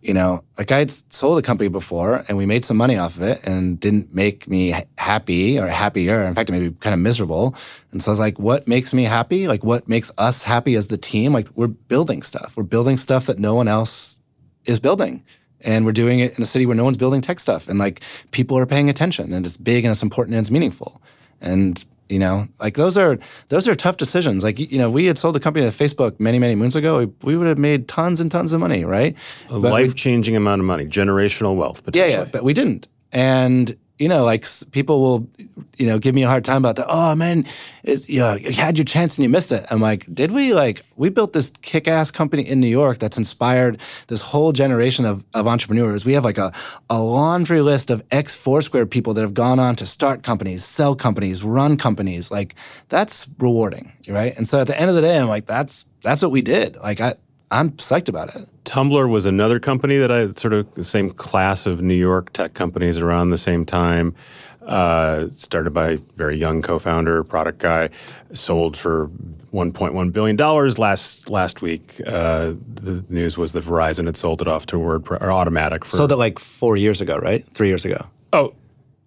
you know, like I'd sold a company before, and we made some money off of it, and didn't make me happy or happier. In fact, it made me kind of miserable. And so I was like, what makes me happy? Like, what makes us happy as the team? Like, we're building stuff. We're building stuff that no one else is building and we're doing it in a city where no one's building tech stuff and like people are paying attention and it's big and it's important and it's meaningful and you know? Like those are those are tough decisions. Like you know we had sold the company to facebook many many moons ago. We, we would have made tons and tons of money right? A life changing amount of money, generational wealth, yeah yeah but we didn't. And you know like people will you know give me a hard time about that oh man it's, you, know, you had your chance and you missed it. I'm like did we? Like we built this kick-ass company in new york that's inspired this whole generation of, of entrepreneurs. We have like a, a laundry list of ex foursquare people that have gone on to start companies sell companies run companies. Like that's rewarding right? And so at the end of the day i'm like that's that's what we did. Like i i'm psyched about it Tumblr was another company that I sort of the same class of New York tech companies around the same time. Uh, started by a very young co-founder, product guy, sold for 1.1 billion dollars last last week. Uh, the news was that Verizon had sold it off to WordPress or Automattic for. sold it like four years ago right three years ago oh,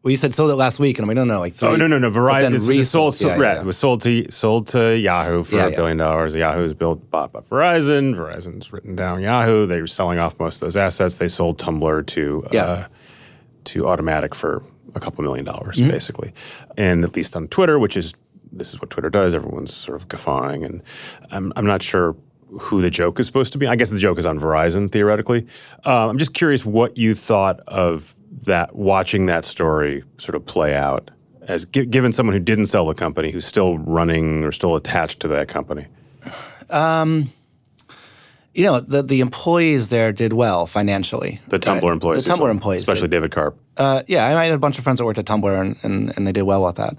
Well, you said sold it last week, and I'm like, no, no, like three. Oh no no no! Verizon it's sold. Yeah, right, yeah. It was sold to sold to Yahoo for a Yeah, billion dollars. Yahoo's built bought by Verizon. Verizon's written down Yahoo. They were selling off most of those assets. They sold Tumblr to uh, to Automattic for a couple million dollars, Mm-hmm. basically. And at least on Twitter, which is this is what Twitter does. Everyone's sort of guffawing, and I'm I'm not sure who the joke is supposed to be. I guess the joke is on Verizon theoretically. Uh, I'm just curious what you thought of that, watching that story sort of play out, as gi- given someone who didn't sell the company, who's still running or still attached to that company. Um, you know, the the employees there did well financially. The Tumblr employees, The Tumblr employees, especially did. David Karp. Uh, yeah, I had a bunch of friends that worked at Tumblr, and, and, and they did well with that.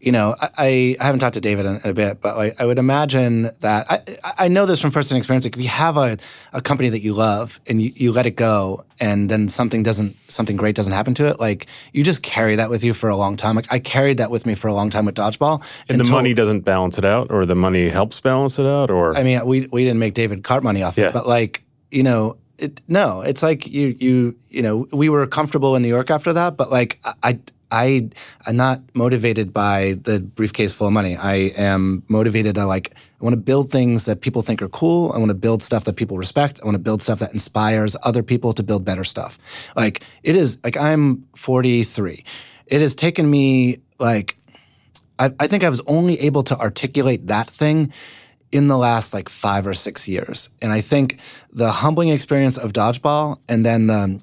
You know, I, I haven't talked to David in, in a bit, but like, I would imagine that I, I know this from firsthand experience. Like, if you have a, a company that you love and you, you let it go, and then something doesn't something great doesn't happen to it, like you just carry that with you for a long time. Like I carried that with me for a long time with dodgeball. And the money doesn't balance it out, or the money helps balance it out, or I mean, we we didn't make David Karp money off Yeah. it, but like you know, it, no, it's like you you you know, we were comfortable in New York after that, but like I. I am not motivated by the briefcase full of money. I am motivated to like I want to build things that people think are cool. I want to build stuff that people respect. I want to build stuff that inspires other people to build better stuff. Like it is like I'm 43. It has taken me like I, I think I was only able to articulate that thing in the last like five or six years. And I think the humbling experience of dodgeball and then the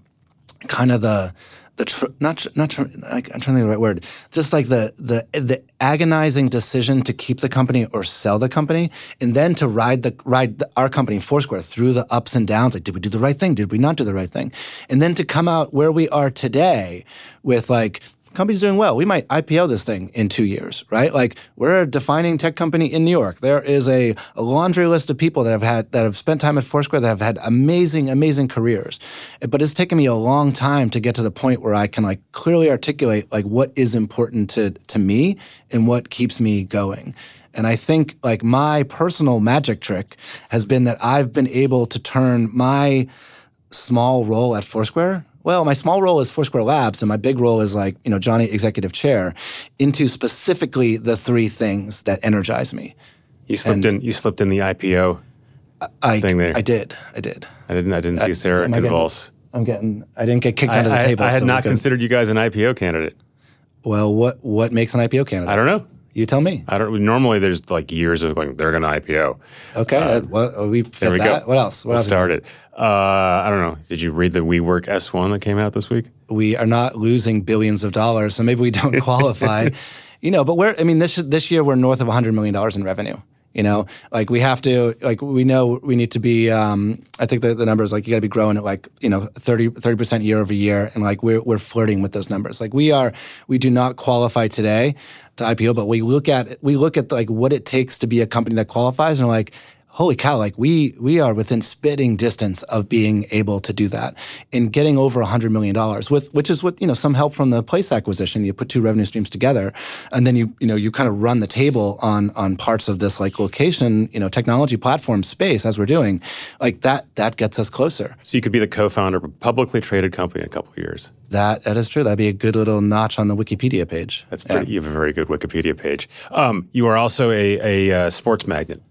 kind of the the tr- not tr- not tr- I'm trying to think of the right word. Just like the the the agonizing decision to keep the company or sell the company, and then to ride the ride the, our company Foursquare through the ups and downs. Like, did we do the right thing? Did we not do the right thing? And then to come out where we are today with like company's doing well. We might IPO this thing in two years, right? Like we're a defining tech company in New York. There is a, a laundry list of people that have had that have spent time at Foursquare that have had amazing, amazing careers. Eh, but it's taken me a long time to get to the point where I can like clearly articulate like what is important to to me and what keeps me going. And I think like my personal magic trick has been that I've been able to turn my small role at Foursquare. Well, my small role is Foursquare Labs, and my big role is like you know Johnny Executive Chair, into specifically the three things that energize me. you slipped in. You slipped in the IPO. I Thing there. I did, I did. I didn't. I didn't see uh, Sarah I getting- I'm getting. I didn't get kicked I, under the I- table. I had so not considered you guys an IPO candidate. Well, what what makes an IPO candidate? I don't know. You tell me. I don't. Normally, there's like years of going. They're going to IPO. Okay. uh, what, we fit There we that. go. What else? What We'll else? start it. Uh, I don't know. Did you read the WeWork S1 that came out this week? we are not losing billions of dollars, so maybe we don't qualify. you know, but we're I mean this this year we're north of 100 million dollars in revenue. You know, like we have to, like we know we need to be. Um, I think the, the number is like you got to be growing at like you know 30 percent year over year, and like we're we're flirting with those numbers. Like we are, we do not qualify today to IPO, but we look at we look at like what it takes to be a company that qualifies, and like holy cow, like we we are within spitting distance of being able to do that and getting over $100 million with which is what, you know, some help from the place acquisition. You put two revenue streams together and then you, you know, you kind of run the table on on parts of this like location, you know, technology platform space as we're doing. Like that that gets us closer. So you could be the co-founder of a publicly traded company in a couple of years. That that is true. That'd be a good little notch on the Wikipedia page. That's pretty. Yeah. You have a very good Wikipedia page. Um, you are also a, a uh, sports magnet.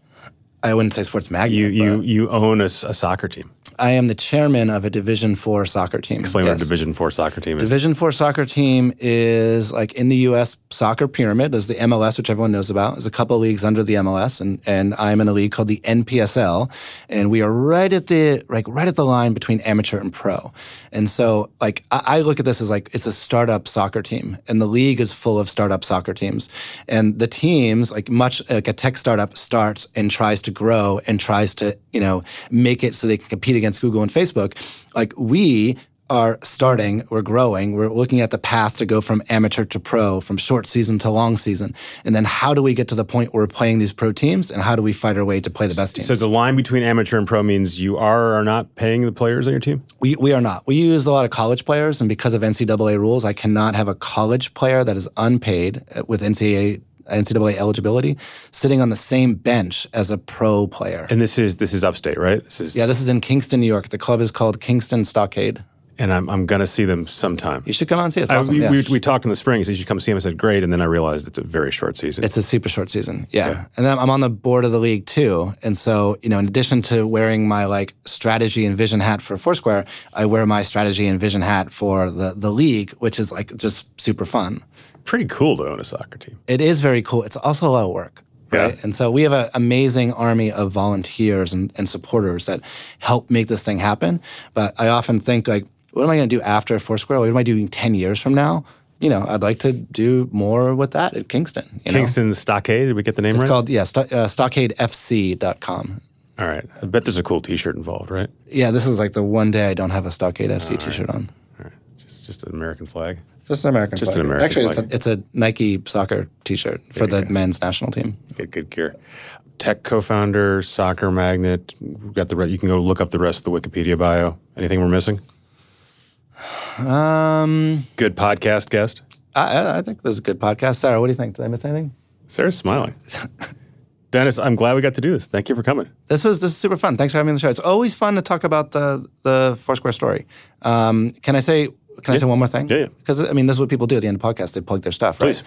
I wouldn't say sports magnet. You you you own a, a, soccer team. I am the chairman of a Division Four soccer team. Explain yes. what a Division Four soccer team is. Division Four soccer team is like in the U.S. soccer pyramid. Is the MLS, which everyone knows about. There's a couple leagues under the MLS, and and I'm in a league called the NPSL, and we are right at the like right at the line between amateur and pro. And so like I, I look at this as like it's a startup soccer team, and the league is full of startup soccer teams, and the teams like much like a tech startup starts and tries to grow and tries to you know make it so they can compete against Google and Facebook, like we are starting, we're growing, we're looking at the path to go from amateur to pro, from short season to long season. And then how do we get to the point where we're playing these pro teams and how do we fight our way to play the best teams? So the line between amateur and pro means you are or are not paying the players on your team? We, we are not. We use a lot of college players, and because of NCAA rules, I cannot have a college player that is unpaid uh, with NCAA NCAA eligibility, sitting on the same bench as a pro player. And this is this is upstate, right? This is yeah. This is in Kingston, New York. The club is called Kingston Stockade. And I'm, I'm going to see them sometime. You should come on and see it. Awesome. I, we, yeah. we, we, talked in the spring. He said, you should come see him. I said, great. And then I realized it's a very short season. It's a super short season. Yeah. yeah. And then I'm on the board of the league too. And so, you know, in addition to wearing my like strategy and vision hat for Foursquare, I wear my strategy and vision hat for the, the league, which is like just super fun pretty cool to own a soccer team. It is very cool. It's also a lot of work. Right? Yeah. And so we have an amazing army of volunteers and, and supporters that help make this thing happen. But I often think like, what am I going to do after Foursquare? What am I doing 10 years from now? You know, I'd like to do more with that at Kingston. Kingston know? Stockade, did we get the name it's right? It's called, yeah, st- uh, stockadefc.com. All right. I bet there's a cool T-shirt involved, right? Yeah, this is like the one day I don't have a Stockade FC T-shirt right. on. All right. Just, just an American flag. Just an American Just flag. an American Actually, flag. It's, a, it's a Nike soccer T-shirt for the go. men's national team. Get good gear. Tech co-founder, soccer magnet. We've got the re- you can go look up the rest of the Wikipedia bio. Anything we're missing? Um, good podcast guest. I, I think this is a good podcast. Sarah, what do you think? Did I miss anything? Sarah's smiling. Dennis, I'm glad we got to do this. Thank you for coming. This was this is super fun. Thanks for having me on the show. It's always fun to talk about the the Foursquare story. Um, can I say can I say one more thing? Yeah, yeah. Because I mean, this is what people do at the end of podcasts. They plug their stuff, right? Please.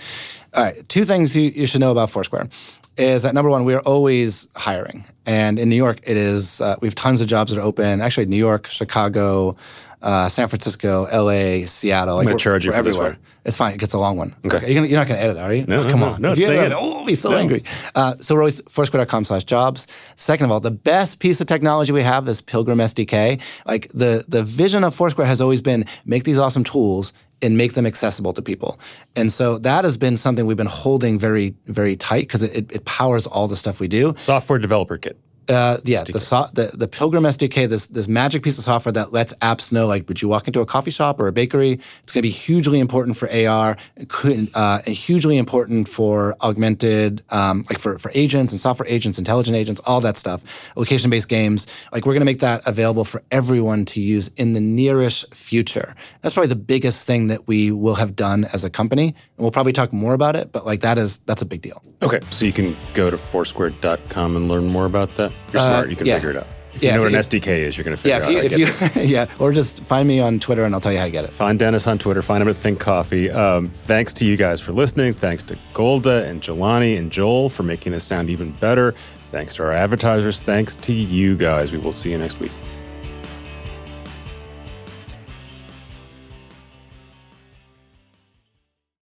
All right. Two things you, you should know about Foursquare is that number one, we are always hiring, and in New York, it is uh, we have tons of jobs that are open. Actually, New York, Chicago, uh, San Francisco, L.A., Seattle. I'm going to charge you for everywhere. this one. It's fine. It gets a long one. Okay. okay. You're, gonna, you're, not going to edit that, are you? No, oh, come no, on. No, stay in. Oh, I'll be so no. angry. Uh, so we're always foursquare.com slash jobs. Second of all, the best piece of technology we have is Pilgrim SDK. Like the, the vision of Foursquare has always been make these awesome tools and make them accessible to people. And so that has been something we've been holding very, very tight because it, it, it powers all the stuff we do. Software developer kit. Uh, yeah, the, so, the the Pilgrim SDK, this this magic piece of software that lets apps know, like, would you walk into a coffee shop or a bakery? It's going to be hugely important for AR, could, uh, and hugely important for augmented, um, like for for agents and software agents, intelligent agents, all that stuff. Location based games, like we're going to make that available for everyone to use in the nearest future. That's probably the biggest thing that we will have done as a company, and we'll probably talk more about it. But like that is that's a big deal. Okay, so you can go to Foursquare.com and learn more about that. You're smart. Uh, you can yeah. figure it out. If you know what an SDK is, you're going to figure yeah, out you, to get you, yeah, or just find me on Twitter and I'll tell you how to get it. Find Dennis on Twitter. Find him at Think Coffee. Um, thanks to you guys for listening. Thanks to Golda and Jelani and Joel for making this sound even better. Thanks to our advertisers. Thanks to you guys. We will see you next week.